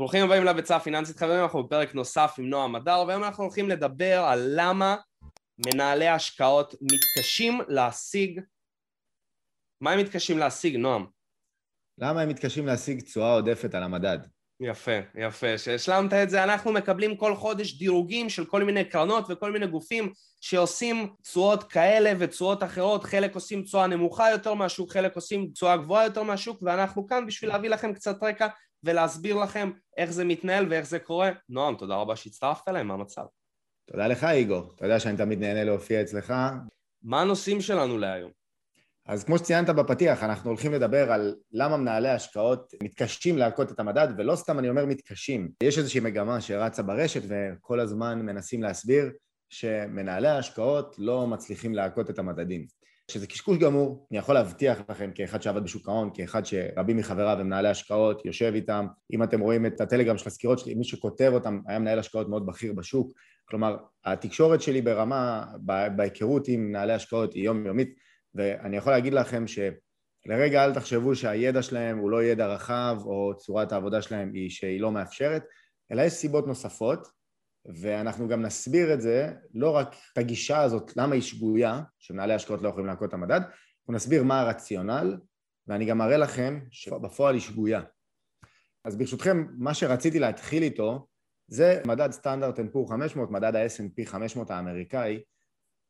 ברוכים הבאים לביצה הפיננסית חברים, אנחנו בפרק נוסף עם נועם הדר והיום אנחנו הולכים לדבר על למה מנהלי השקעות מתקשים להשיג מה הם מתקשים להשיג, נועם? למה הם מתקשים להשיג תשואה עודפת על המדד? יפה, יפה. שהשלמת את זה, אנחנו מקבלים כל חודש דירוגים של כל מיני קרנות וכל מיני גופים שעושים תשואות כאלה ותשואות אחרות, חלק עושים תשואה נמוכה יותר מהשוק, חלק עושים תשואה גבוהה יותר מהשוק, ואנחנו כאן בשביל להביא לכם קצת רקע ולהסביר לכם איך זה מתנהל ואיך זה קורה. נועם, תודה רבה שהצטרפת אליהם, מה המצב? תודה לך, איגור. אתה יודע שאני תמיד נהנה להופיע אצלך. מה הנושאים שלנו להיום? אז כמו שציינת בפתיח, אנחנו הולכים לדבר על למה מנהלי השקעות מתקשים להכות את המדד, ולא סתם אני אומר מתקשים. יש איזושהי מגמה שרצה ברשת וכל הזמן מנסים להסביר שמנהלי ההשקעות לא מצליחים להכות את המדדים. שזה קשקוש גמור, אני יכול להבטיח לכם כאחד שעבד בשוק ההון, כאחד שרבים מחבריו הם מנהלי השקעות, יושב איתם, אם אתם רואים את הטלגרם של הסקירות שלי, מי שכותב אותם היה מנהל השקעות מאוד בכיר בשוק, כלומר התקשורת שלי ברמה, בהיכרות עם מנהלי השקעות היא יומיומית ואני יכול להגיד לכם שלרגע אל תחשבו שהידע שלהם הוא לא ידע רחב או צורת העבודה שלהם היא שהיא לא מאפשרת, אלא יש סיבות נוספות ואנחנו גם נסביר את זה, לא רק את הגישה הזאת, למה היא שגויה, שמנהלי השקעות לא יכולים להכות את המדד, אנחנו נסביר מה הרציונל ואני גם אראה לכם שבפועל היא שגויה. אז ברשותכם, מה שרציתי להתחיל איתו זה מדד Standard and Poor 500, מדד ה-S&P 500 האמריקאי,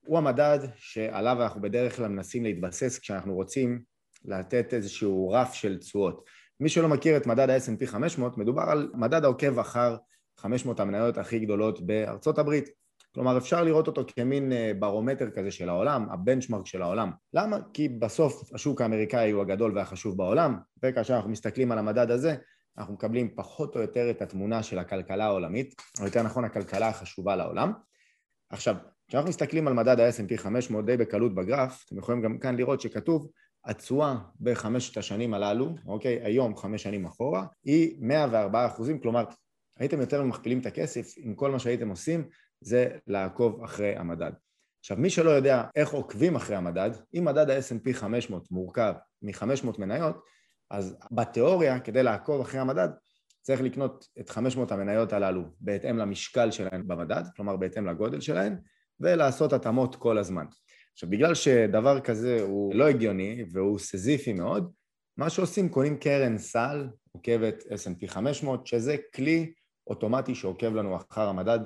הוא המדד שעליו אנחנו בדרך כלל מנסים להתבסס כשאנחנו רוצים לתת איזשהו רף של תשואות. מי שלא מכיר את מדד ה-S&P 500, מדובר על מדד העוקב אחר 500 המניות הכי גדולות בארצות הברית. כלומר אפשר לראות אותו כמין אה, ברומטר כזה של העולם, ה benchmark של העולם. למה? כי בסוף השוק האמריקאי הוא הגדול והחשוב בעולם, וכאשר אנחנו מסתכלים על המדד הזה, אנחנו מקבלים פחות או יותר את התמונה של הכלכלה העולמית, או יותר נכון הכלכלה החשובה לעולם. עכשיו, כשאנחנו מסתכלים על מדד ה-S&P 500 די בקלות בגרף, אתם יכולים גם כאן לראות שכתוב התשואה בחמשת השנים הללו, אוקיי, היום חמש שנים אחורה, היא 104 אחוזים, כלומר הייתם יותר ממכפילים את הכסף אם כל מה שהייתם עושים זה לעקוב אחרי המדד. עכשיו מי שלא יודע איך עוקבים אחרי המדד, אם מדד ה-S&P 500 מורכב מ-500 מניות, אז בתיאוריה כדי לעקוב אחרי המדד צריך לקנות את 500 המניות הללו בהתאם למשקל שלהן במדד, כלומר בהתאם לגודל שלהן, ולעשות התאמות כל הזמן. עכשיו בגלל שדבר כזה הוא לא הגיוני והוא סזיפי מאוד, מה שעושים קונים קרן סל עוקבת S&P 500 שזה כלי אוטומטי שעוקב לנו אחר המדד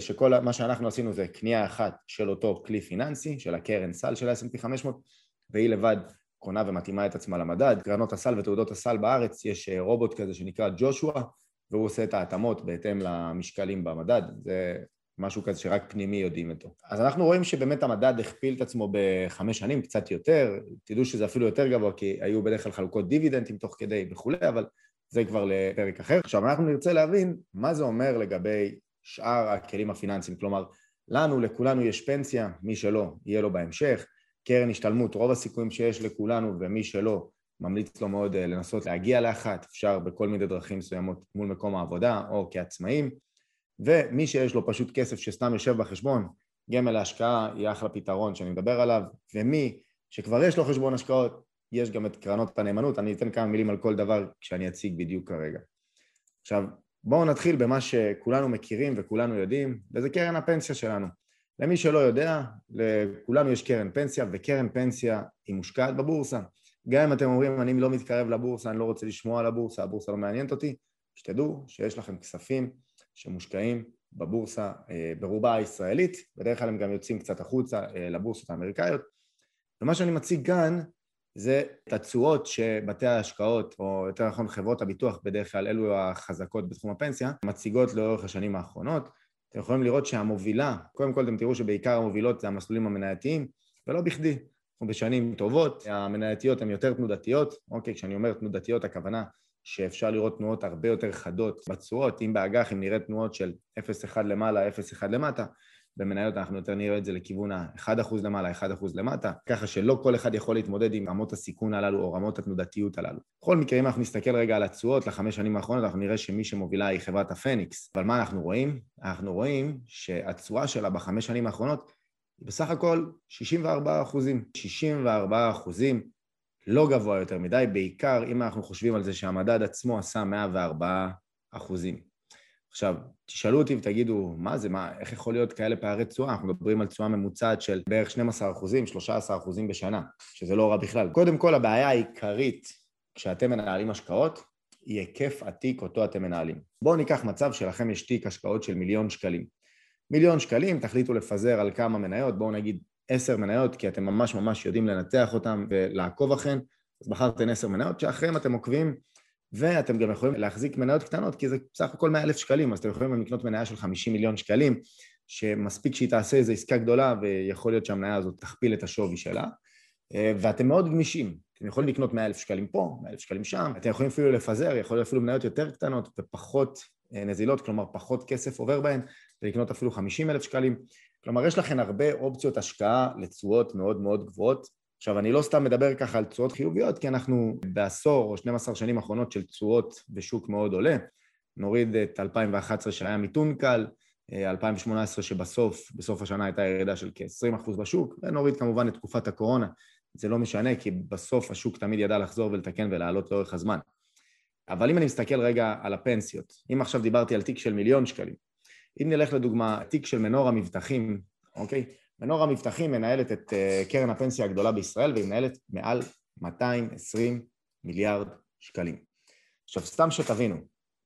שכל מה שאנחנו עשינו זה קנייה אחת של אותו כלי פיננסי של הקרן סל של ה-S&P 500 והיא לבד קונה ומתאימה את עצמה למדד. קרנות הסל ותעודות הסל בארץ יש אה, רובוט כזה שנקרא ג'ושוע והוא עושה את ההתאמות בהתאם למשקלים במדד, זה משהו כזה שרק פנימי יודעים אותו. אז אנחנו רואים שבאמת המדד הכפיל את עצמו בחמש שנים, קצת יותר, תדעו שזה אפילו יותר גבוה כי היו בדרך כלל חלוקות דיבידנדים תוך כדי וכולי, אבל זה כבר לפרק אחר. עכשיו אנחנו נרצה להבין מה זה אומר לגבי שאר הכלים הפיננסיים, כלומר לנו, לכולנו יש פנסיה, מי שלא, יהיה לו בהמשך, קרן השתלמות, רוב הסיכויים שיש לכולנו ומי שלא, ממליץ לו מאוד אה, לנסות להגיע לאחת, אפשר בכל מיני דרכים מסוימות מול מקום העבודה או כעצמאים. ומי שיש לו פשוט כסף שסתם יושב בחשבון, גמל להשקעה יהיה אחלה פתרון שאני מדבר עליו, ומי שכבר יש לו חשבון השקעות, יש גם את קרנות הנאמנות, אני אתן כמה מילים על כל דבר כשאני אציג בדיוק כרגע. עכשיו, בואו נתחיל במה שכולנו מכירים וכולנו יודעים, וזה קרן הפנסיה שלנו. למי שלא יודע, לכולנו יש קרן פנסיה, וקרן פנסיה היא מושקעת בבורסה. גם אם אתם אומרים, אני לא מתקרב לבורסה, אני לא רוצה לשמוע על הבורסה, הבורסה לא מעניינת אותי, שתדעו שיש לכם כספים שמושקעים בבורסה אה, ברובה הישראלית, בדרך כלל הם גם יוצאים קצת החוצה אה, לבורסות האמריקאיות. ומה שאני מציג כאן זה את התשואות שבתי ההשקעות, או יותר נכון חברות הביטוח, בדרך כלל אלו החזקות בתחום הפנסיה, מציגות לאורך השנים האחרונות. אתם יכולים לראות שהמובילה, קודם כל אתם תראו שבעיקר המובילות זה המסלולים המנייתיים, ולא בכדי. אנחנו בשנים טובות, המנייתיות הן יותר תנודתיות, אוקיי, כשאני אומר תנודתיות הכוונה שאפשר לראות תנועות הרבה יותר חדות בתשואות, אם באג"ח אם נראה תנועות של 0.1 למעלה, 0.1 למטה, במניות אנחנו יותר נראה את זה לכיוון ה-1% למעלה, 1% למטה, ככה שלא כל אחד יכול להתמודד עם רמות הסיכון הללו או רמות התנודתיות הללו. בכל מקרה, אם אנחנו נסתכל רגע על התשואות לחמש שנים האחרונות, אנחנו נראה שמי שמובילה היא חברת הפניקס. אבל מה אנחנו רואים? אנחנו רואים שהתשואה שלה בחמש שנים האחרונות היא בסך הכל 64 אחוזים. 64 אחוזים לא גבוה יותר מדי, בעיקר אם אנחנו חושבים על זה שהמדד עצמו עשה 104 אחוזים. עכשיו, תשאלו אותי ותגידו, מה זה, מה, איך יכול להיות כאלה פערי תשואה? אנחנו מדברים על תשואה ממוצעת של בערך 12 אחוזים, 13 אחוזים בשנה, שזה לא רע בכלל. קודם כל, הבעיה העיקרית כשאתם מנהלים השקעות, היא היקף התיק אותו אתם מנהלים. בואו ניקח מצב שלכם יש תיק השקעות של מיליון שקלים. מיליון שקלים, תחליטו לפזר על כמה מניות, בואו נגיד עשר מניות, כי אתם ממש ממש יודעים לנתח אותן ולעקוב אחריהן, אז בחרתם עשר מניות, שאחריהן אתם עוקבים ואתם גם יכולים להחזיק מניות קטנות, כי זה בסך הכל 100 אלף שקלים, אז אתם יכולים לקנות מניה של 50 מיליון שקלים, שמספיק שהיא תעשה איזו עסקה גדולה, ויכול להיות שהמניה הזאת תכפיל את השווי שלה, אה, ואתם מאוד גמישים. אתם יכולים לקנות 100 אלף שקלים פה, 100 אלף שקלים שם, אתם יכולים אפילו לפזר, יכול להיות אפילו מניות יותר קטנות ופחות אה, נזילות, כלומר פחות כסף עובר בהן, ולקנות אפילו 50 אלף שקלים. כלומר, יש לכם הרבה אופציות השקעה לתשואות מאוד מאוד גבוהות, עכשיו, אני לא סתם מדבר ככה על תשואות חיוביות, כי אנחנו בעשור או 12 שנים האחרונות של תשואות בשוק מאוד עולה. נוריד את 2011 שהיה מיתון קל, 2018 שבסוף, בסוף השנה הייתה ירידה של כ-20% בשוק, ונוריד כמובן את תקופת הקורונה. זה לא משנה, כי בסוף השוק תמיד ידע לחזור ולתקן ולעלות לאורך הזמן. אבל אם אני מסתכל רגע על הפנסיות, אם עכשיו דיברתי על תיק של מיליון שקלים, אם נלך לדוגמה, תיק של מנור המבטחים, אוקיי? מנור המבטחים מנהלת את אה, קרן הפנסיה הגדולה בישראל והיא מנהלת מעל 220 מיליארד שקלים. עכשיו סתם שתבינו,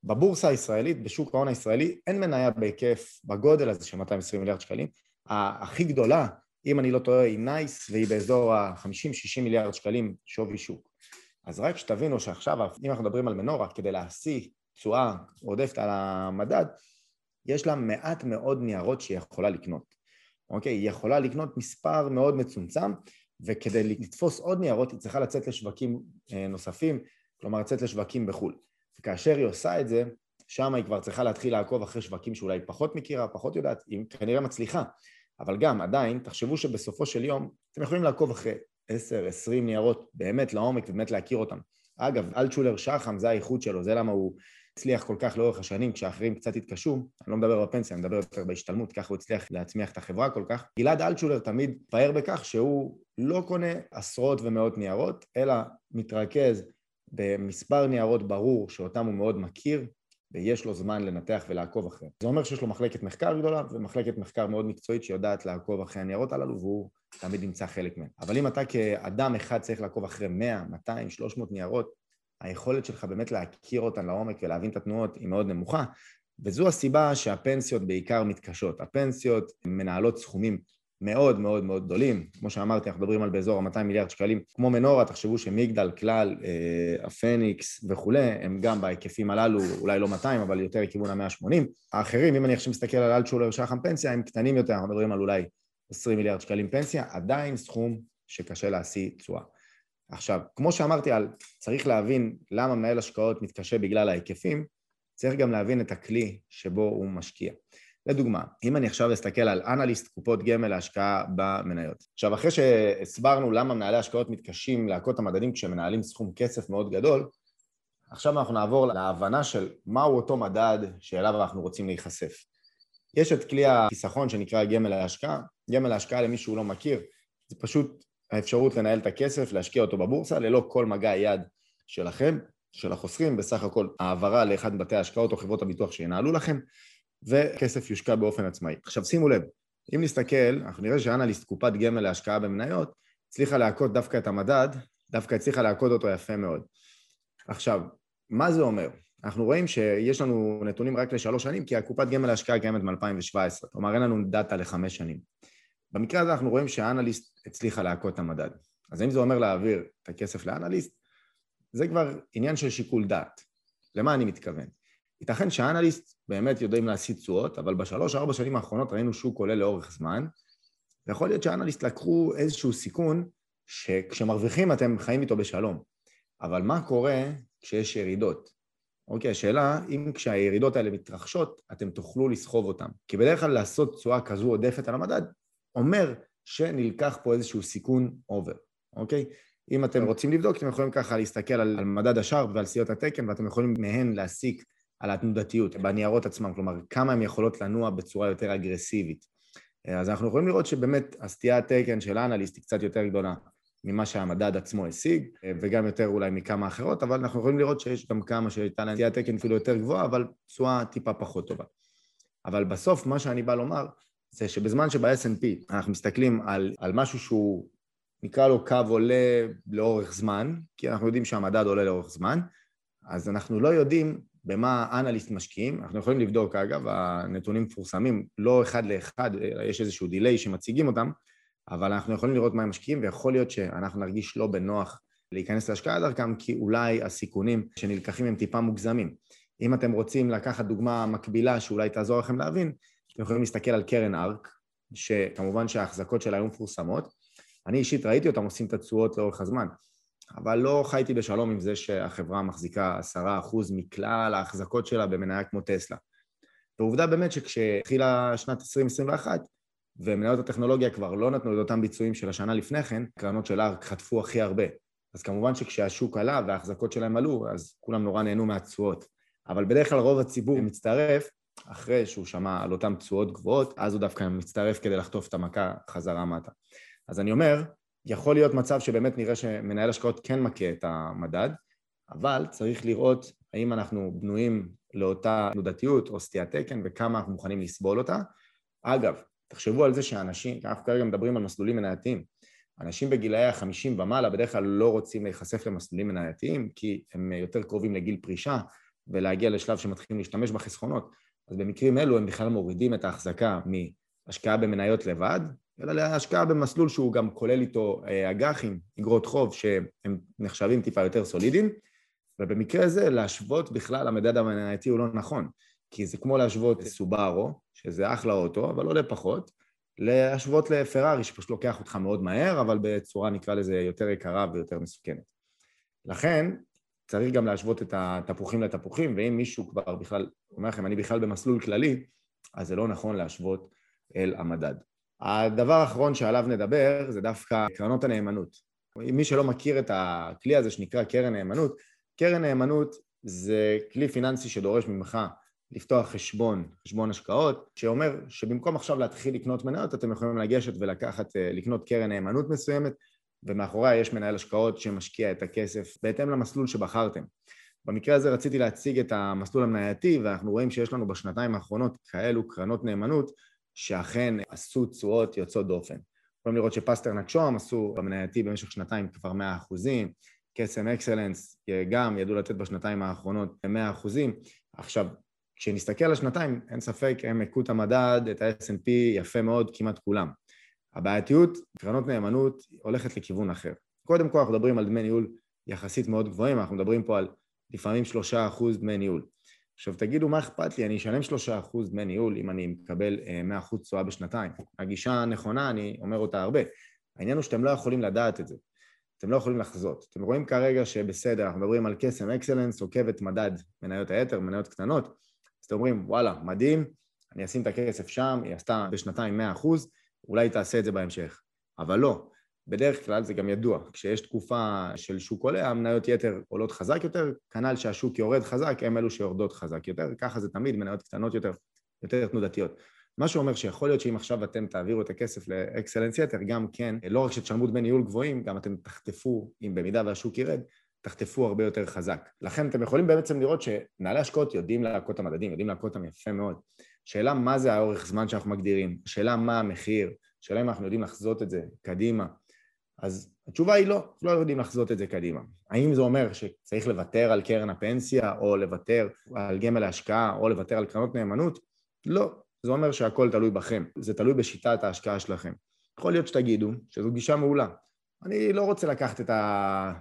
בבורסה הישראלית, בשוק ההון הישראלי, אין מניה בהיקף, בגודל הזה של 220 מיליארד שקלים. הכי גדולה, אם אני לא טועה, היא נייס והיא באזור ה-50-60 מיליארד שקלים שווי שוק. אז רק שתבינו שעכשיו, אם אנחנו מדברים על מנורה, כדי להשיא תשואה עודפת על המדד, יש לה מעט מאוד ניירות שהיא יכולה לקנות. אוקיי? היא יכולה לקנות מספר מאוד מצומצם, וכדי לתפוס עוד ניירות היא צריכה לצאת לשווקים אה, נוספים, כלומר לצאת לשווקים בחו"ל. וכאשר היא עושה את זה, שם היא כבר צריכה להתחיל לעקוב אחרי שווקים שאולי פחות מכירה, פחות יודעת, היא כנראה מצליחה. אבל גם, עדיין, תחשבו שבסופו של יום אתם יכולים לעקוב אחרי 10, 20 ניירות באמת לעומק ובאמת להכיר אותם. אגב, אלטשולר שחם זה האיכות שלו, זה למה הוא הצליח כל כך לאורך השנים, כשאחרים קצת התקשו, אני לא מדבר בפנסיה, אני מדבר יותר בהשתלמות, ככה הוא הצליח להצמיח את החברה כל כך. גלעד אלטשולר תמיד פאר בכך שהוא לא קונה עשרות ומאות ניירות, אלא מתרכז במספר ניירות ברור שאותם הוא מאוד מכיר, ויש לו זמן לנתח ולעקוב אחריהם. זה אומר שיש לו מחלקת מחקר גדולה ומחלקת מחקר מאוד מקצועית שיודעת לעקוב אחרי הניירות הללו והוא תמיד נמצא חלק מהם. אבל אם אתה כאדם אחד צריך לעקוב אחרי 100, 200, 300 ניירות, היכולת שלך באמת להכיר אותן לעומק ולהבין את התנועות היא מאוד נמוכה, וזו הסיבה שהפנסיות בעיקר מתקשות. הפנסיות מנהלות סכומים מאוד מאוד מאוד גדולים, כמו שאמרתי, אנחנו מדברים על באזור ה-200 מיליארד שקלים. כמו מנורה, תחשבו שמגדל, כלל, אה, הפניקס וכולי, הם גם בהיקפים הללו, אולי לא 200, אבל יותר לכיוון ה-180. האחרים, אם אני עכשיו מסתכל על אלטשולר שחם פנסיה, הם קטנים יותר, אנחנו מדברים על אולי 20 מיליארד שקלים פנסיה, עדיין סכום שקשה להשיא תשואה. עכשיו, כמו שאמרתי על צריך להבין למה מנהל השקעות מתקשה בגלל ההיקפים, צריך גם להבין את הכלי שבו הוא משקיע. לדוגמה, אם אני עכשיו אסתכל על אנליסט קופות גמל להשקעה במניות. עכשיו, אחרי שהסברנו למה מנהלי השקעות מתקשים להכות את המדדים כשמנהלים סכום כסף מאוד גדול, עכשיו אנחנו נעבור להבנה של מהו אותו מדד שאליו אנחנו רוצים להיחשף. יש את כלי החיסכון שנקרא גמל להשקעה. גמל להשקעה למי שהוא לא מכיר, זה פשוט האפשרות לנהל את הכסף, להשקיע אותו בבורסה, ללא כל מגע יד שלכם, של החוסכים, בסך הכל העברה לאחד מבתי ההשקעות או חברות הביטוח שינהלו לכם, וכסף יושקע באופן עצמאי. עכשיו שימו לב, אם נסתכל, אנחנו נראה שאנליסט קופת גמל להשקעה במניות, הצליחה להכות דווקא את המדד, דווקא הצליחה להכות אותו יפה מאוד. עכשיו, מה זה אומר? אנחנו רואים שיש לנו נתונים רק לשלוש שנים, כי הקופת גמל להשקעה קיימת מ-2017, כלומר אין לנו דאטה לחמש שנים. במקרה הזה אנחנו רואים שהאנליסט הצליחה להכות את המדד. אז אם זה אומר להעביר את הכסף לאנליסט, זה כבר עניין של שיקול דעת. למה אני מתכוון? ייתכן שהאנליסט באמת יודעים להשיא תשואות, אבל בשלוש-ארבע שנים האחרונות ראינו שוק עולה לאורך זמן, ויכול להיות שהאנליסט לקחו איזשהו סיכון שכשמרוויחים אתם חיים איתו בשלום. אבל מה קורה כשיש ירידות? אוקיי, השאלה, אם כשהירידות האלה מתרחשות, אתם תוכלו לסחוב אותם. כי בדרך כלל לעשות תשואה כזו עודפת על המדד, אומר שנלקח פה איזשהו סיכון אובר, אוקיי? אם אתם רוצים לבדוק, אתם יכולים ככה להסתכל על, על מדד השארפ ועל סיעות התקן, ואתם יכולים מהן להסיק על התנודתיות בניירות עצמם, כלומר, כמה הן יכולות לנוע בצורה יותר אגרסיבית. אז אנחנו יכולים לראות שבאמת הסטיית תקן של האנליסט היא קצת יותר גדולה ממה שהמדד עצמו השיג, וגם יותר אולי מכמה אחרות, אבל אנחנו יכולים לראות שיש גם כמה שהייתה להם תהיה תקן אפילו יותר גבוהה, אבל תשואה טיפה פחות טובה. אבל בסוף מה שאני בא לומר זה שבזמן שב-S&P אנחנו מסתכלים על, על משהו שהוא נקרא לו קו עולה לאורך זמן, כי אנחנו יודעים שהמדד עולה לאורך זמן, אז אנחנו לא יודעים במה אנליסט משקיעים, אנחנו יכולים לבדוק אגב, הנתונים מפורסמים לא אחד לאחד, יש איזשהו דיליי שמציגים אותם, אבל אנחנו יכולים לראות מה הם משקיעים ויכול להיות שאנחנו נרגיש לא בנוח להיכנס להשקעה דרכם כי אולי הסיכונים שנלקחים הם טיפה מוגזמים. אם אתם רוצים לקחת דוגמה מקבילה שאולי תעזור לכם להבין, אתם יכולים להסתכל על קרן ארק, שכמובן שההחזקות שלה היו מפורסמות. אני אישית ראיתי אותם עושים את התשואות לאורך הזמן, אבל לא חייתי בשלום עם זה שהחברה מחזיקה עשרה אחוז מכלל ההחזקות שלה במניה כמו טסלה. ועובדה באמת שכשהתחילה שנת 2021 ומניות הטכנולוגיה כבר לא נתנו את אותם ביצועים של השנה לפני כן, קרנות של ארק חטפו הכי הרבה. אז כמובן שכשהשוק עלה וההחזקות שלהם עלו, אז כולם נורא נהנו מהתשואות. אבל בדרך כלל רוב הציבור מצטרף אחרי שהוא שמע על אותן תשואות גבוהות, אז הוא דווקא מצטרף כדי לחטוף את המכה חזרה מטה. אז אני אומר, יכול להיות מצב שבאמת נראה שמנהל השקעות כן מכה את המדד, אבל צריך לראות האם אנחנו בנויים לאותה תנודתיות או סטיית תקן וכמה אנחנו מוכנים לסבול אותה. אגב, תחשבו על זה שאנשים, אנחנו כרגע מדברים על מסלולים מנייתיים, אנשים בגילאי החמישים ומעלה בדרך כלל לא רוצים להיחשף למסלולים מנייתיים כי הם יותר קרובים לגיל פרישה ולהגיע לשלב שמתחילים להשתמש בחסכונות, אז במקרים אלו הם בכלל מורידים את ההחזקה מהשקעה במניות לבד, אלא להשקעה במסלול שהוא גם כולל איתו אה, אג"חים, אגרות חוב, שהם נחשבים טיפה יותר סולידיים, ובמקרה הזה להשוות בכלל המדד המנייתי הוא לא נכון, כי זה כמו להשוות סובארו, שזה אחלה אוטו, אבל עולה פחות, להשוות לפרארי שפשוט לוקח אותך מאוד מהר, אבל בצורה נקרא לזה יותר יקרה ויותר מסוכנת. לכן צריך גם להשוות את התפוחים לתפוחים, ואם מישהו כבר בכלל אומר לכם, אני בכלל במסלול כללי, אז זה לא נכון להשוות אל המדד. הדבר האחרון שעליו נדבר זה דווקא קרנות הנאמנות. מי שלא מכיר את הכלי הזה שנקרא קרן נאמנות, קרן נאמנות זה כלי פיננסי שדורש ממך לפתוח חשבון, חשבון השקעות, שאומר שבמקום עכשיו להתחיל לקנות מניות, אתם יכולים לגשת ולקחת, אה, לקנות קרן נאמנות מסוימת, ומאחוריה יש מנהל השקעות שמשקיע את הכסף בהתאם למסלול שבחרתם. במקרה הזה רציתי להציג את המסלול המנייתי, ואנחנו רואים שיש לנו בשנתיים האחרונות כאלו קרנות נאמנות שאכן עשו תשואות יוצאות דופן. יכולים לראות שפסטרנק שוהם עשו במנייתי במשך שנתיים כבר 100 אחוזים, קסם אקסלנס גם ידעו לתת בשנתיים האחרונות 100 אחוזים. עכשיו, כשנסתכל על השנתיים, אין ספק, הם הכו את המדד, את ה-S&P יפה מאוד, כמעט כולם. הבעייתיות, קרנות נאמנות, הולכת לכיוון אחר. קודם כל אנחנו מדברים על דמי ניהול יחסית מאוד גבוהים, אנחנו מדברים פה על לפעמים שלושה אחוז דמי ניהול. עכשיו תגידו מה אכפת לי, אני אשלם שלושה אחוז דמי ניהול אם אני מקבל אה, מאה אחוז תשואה בשנתיים. הגישה הנכונה, אני אומר אותה הרבה. העניין הוא שאתם לא יכולים לדעת את זה. אתם לא יכולים לחזות. אתם רואים כרגע שבסדר, אנחנו מדברים על קסם אקסלנס, עוקבת מדד מניות היתר, מניות קטנות, אז אתם אומרים, וואלה, מדהים, אני אשים את הכסף שם, היא עשתה בשנתיים מאה אחוז, אולי תעשה את זה בהמשך. אבל לא, בדרך כלל זה גם ידוע, כשיש תקופה של שוק עולה, המניות יתר עולות חזק יותר, כנ"ל שהשוק יורד חזק, הם אלו שיורדות חזק יותר, ככה זה תמיד, מניות קטנות יותר, יותר תנודתיות. מה שאומר שיכול להיות שאם עכשיו אתם תעבירו את הכסף לאקסלנס יתר, גם כן, לא רק שתשלמו דמי ניהול גבוהים, גם אתם תחטפו, אם במידה והשוק ירד, תחטפו הרבה יותר חזק. לכן אתם יכולים בעצם לראות שמנהלי השקעות יודעים להכות המדדים, יודעים להכות אותם יפה מאוד. שאלה מה זה האורך זמן שאנחנו מגדירים, שאלה מה המחיר, שאלה אם אנחנו יודעים לחזות את זה קדימה. אז התשובה היא לא, לא יודעים לחזות את זה קדימה. האם זה אומר שצריך לוותר על קרן הפנסיה, או לוותר על גמל ההשקעה, או לוותר על קרנות נאמנות? לא, זה אומר שהכל תלוי בכם, זה תלוי בשיטת ההשקעה שלכם. יכול להיות שתגידו שזו גישה מעולה. אני לא רוצה לקחת את, ה...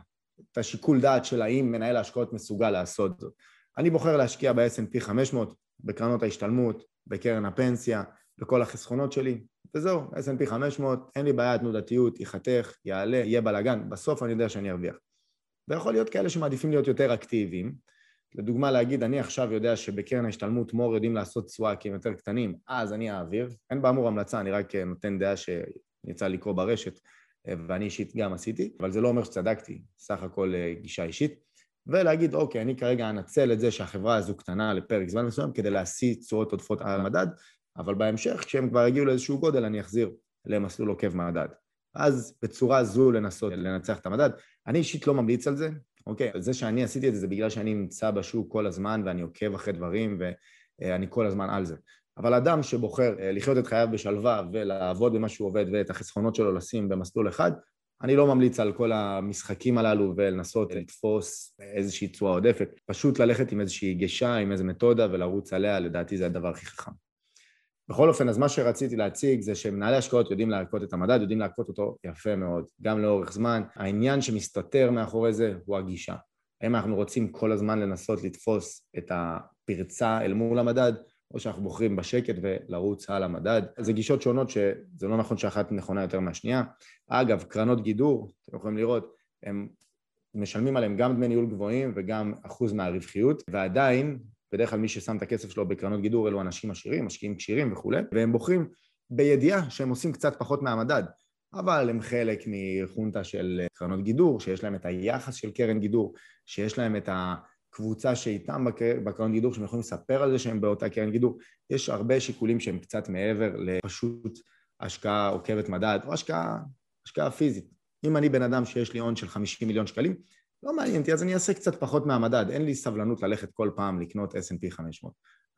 את השיקול דעת של האם מנהל ההשקעות מסוגל לעשות זאת. אני בוחר להשקיע ב-S&P 500, בקרנות ההשתלמות, בקרן הפנסיה, בכל החסכונות שלי, וזהו, S&P 500, אין לי בעיה, תנודתיות, ייחתך, יעלה, יהיה בלאגן, בסוף אני יודע שאני ארוויח. ויכול להיות כאלה שמעדיפים להיות יותר אקטיביים, לדוגמה להגיד, אני עכשיו יודע שבקרן ההשתלמות מור יודעים לעשות תשואה כי הם יותר קטנים, אז אני אעביר. אין באמור המלצה, אני רק נותן דעה שיצא לקרוא ברשת, ואני אישית גם עשיתי, אבל זה לא אומר שצדקתי, סך הכל אה, גישה אישית. ולהגיד, אוקיי, אני כרגע אנצל את זה שהחברה הזו קטנה לפרק זמן מסוים כדי להשיא תשואות עודפות על המדד, אבל בהמשך, כשהם כבר יגיעו לאיזשהו גודל, אני אחזיר למסלול עוקב מדד. אז בצורה זו לנסות לנצח את המדד. אני אישית לא ממליץ על זה, אוקיי? זה שאני עשיתי את זה זה בגלל שאני נמצא בשוק כל הזמן ואני עוקב אחרי דברים ואני כל הזמן על זה. אבל אדם שבוחר אה, לחיות את חייו בשלווה ולעבוד במה שהוא עובד ואת החסכונות שלו לשים במסלול אחד, אני לא ממליץ על כל המשחקים הללו ולנסות לתפוס איזושהי תשואה עודפת, פשוט ללכת עם איזושהי גישה, עם איזו מתודה ולרוץ עליה, לדעתי זה הדבר הכי חכם. בכל אופן, אז מה שרציתי להציג זה שמנהלי השקעות יודעים להכות את המדד, יודעים להכות אותו יפה מאוד, גם לאורך זמן. העניין שמסתתר מאחורי זה הוא הגישה. האם אנחנו רוצים כל הזמן לנסות לתפוס את הפרצה אל מול המדד, או שאנחנו בוחרים בשקט ולרוץ על המדד. זה גישות שונות שזה לא נכון שאחת נכונה יותר מהשנייה. אגב, קרנות גידור, אתם יכולים לראות, הם משלמים עליהם גם דמי ניהול גבוהים וגם אחוז מהרווחיות, ועדיין, בדרך כלל מי ששם את הכסף שלו בקרנות גידור אלו אנשים עשירים, משקיעים כשירים וכולי, והם בוחרים בידיעה שהם עושים קצת פחות מהמדד, אבל הם חלק מחונטה של קרנות גידור, שיש להם את היחס של קרן גידור, שיש להם את ה... קבוצה שאיתם בקרן גידור, שהם יכולים לספר על זה שהם באותה קרן גידור. יש הרבה שיקולים שהם קצת מעבר לפשוט השקעה עוקבת מדד, או השקעה, השקעה פיזית. אם אני בן אדם שיש לי הון של 50 מיליון שקלים, לא מעניין אותי, אז אני אעשה קצת פחות מהמדד, אין לי סבלנות ללכת כל פעם לקנות S&P 500.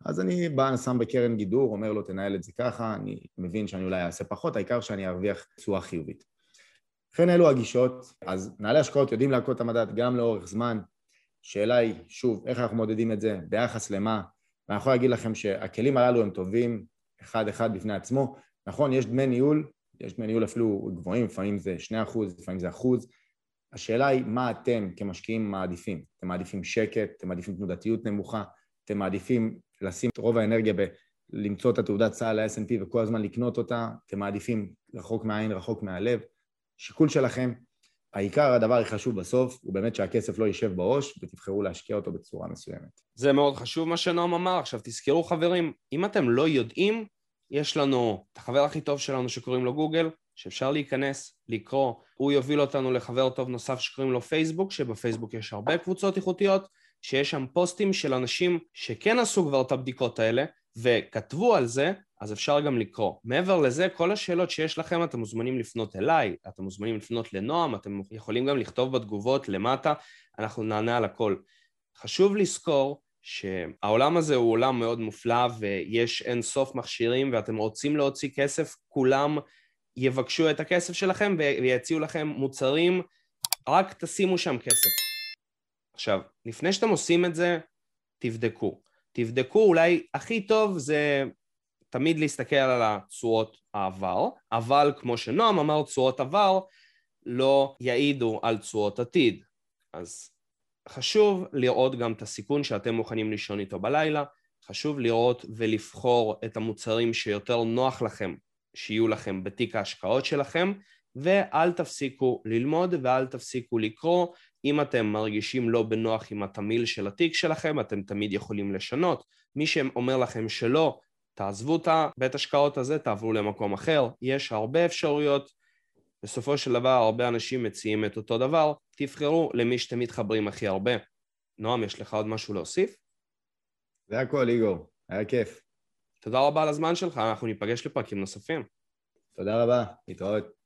אז אני בא, שם בקרן גידור, אומר לו תנהל את זה ככה, אני מבין שאני אולי אעשה פחות, העיקר שאני ארוויח תשואה חיובית. לכן אלו הגישות, אז מנהלי השקעות יודעים להכות את המדד גם לאורך זמן, שאלה היא, שוב, איך אנחנו מודדים את זה, ביחס למה, ואני יכול להגיד לכם שהכלים הללו הם טובים אחד אחד בפני עצמו, נכון, יש דמי ניהול, יש דמי ניהול אפילו גבוהים, לפעמים זה שני אחוז, לפעמים זה אחוז, השאלה היא מה אתם כמשקיעים מעדיפים, אתם מעדיפים שקט, אתם מעדיפים תנודתיות נמוכה, אתם מעדיפים לשים את רוב האנרגיה ב... למצוא את התעודת צה"ל ל-S&P וכל הזמן לקנות אותה, אתם מעדיפים רחוק מהעין, רחוק מהלב, שיקול שלכם, העיקר, הדבר הכי חשוב בסוף, הוא באמת שהכסף לא יישב בעו"ש ותבחרו להשקיע אותו בצורה מסוימת. זה מאוד חשוב מה שנועם אמר. עכשיו תזכרו חברים, אם אתם לא יודעים, יש לנו את החבר הכי טוב שלנו שקוראים לו גוגל, שאפשר להיכנס, לקרוא, הוא יוביל אותנו לחבר טוב נוסף שקוראים לו פייסבוק, שבפייסבוק יש הרבה קבוצות איכותיות, שיש שם פוסטים של אנשים שכן עשו כבר את הבדיקות האלה, וכתבו על זה, אז אפשר גם לקרוא. מעבר לזה, כל השאלות שיש לכם, אתם מוזמנים לפנות אליי, אתם מוזמנים לפנות לנועם, אתם יכולים גם לכתוב בתגובות למטה, אנחנו נענה על הכל. חשוב לזכור שהעולם הזה הוא עולם מאוד מופלא ויש אין סוף מכשירים ואתם רוצים להוציא כסף, כולם יבקשו את הכסף שלכם ויציעו לכם מוצרים, רק תשימו שם כסף. עכשיו, לפני שאתם עושים את זה, תבדקו. תבדקו, אולי הכי טוב זה תמיד להסתכל על התשואות העבר, אבל כמו שנועם אמר, תשואות עבר לא יעידו על תשואות עתיד. אז חשוב לראות גם את הסיכון שאתם מוכנים לישון איתו בלילה, חשוב לראות ולבחור את המוצרים שיותר נוח לכם שיהיו לכם בתיק ההשקעות שלכם, ואל תפסיקו ללמוד ואל תפסיקו לקרוא. אם אתם מרגישים לא בנוח עם התמיל של התיק שלכם, אתם תמיד יכולים לשנות. מי שאומר לכם שלא, תעזבו את הבית השקעות הזה, תעברו למקום אחר. יש הרבה אפשרויות. בסופו של דבר הרבה אנשים מציעים את אותו דבר, תבחרו למי שאתם מתחברים הכי הרבה. נועם, יש לך עוד משהו להוסיף? זה הכל, איגור. היה כיף. תודה רבה על הזמן שלך, אנחנו ניפגש לפרקים נוספים. תודה רבה, להתראות.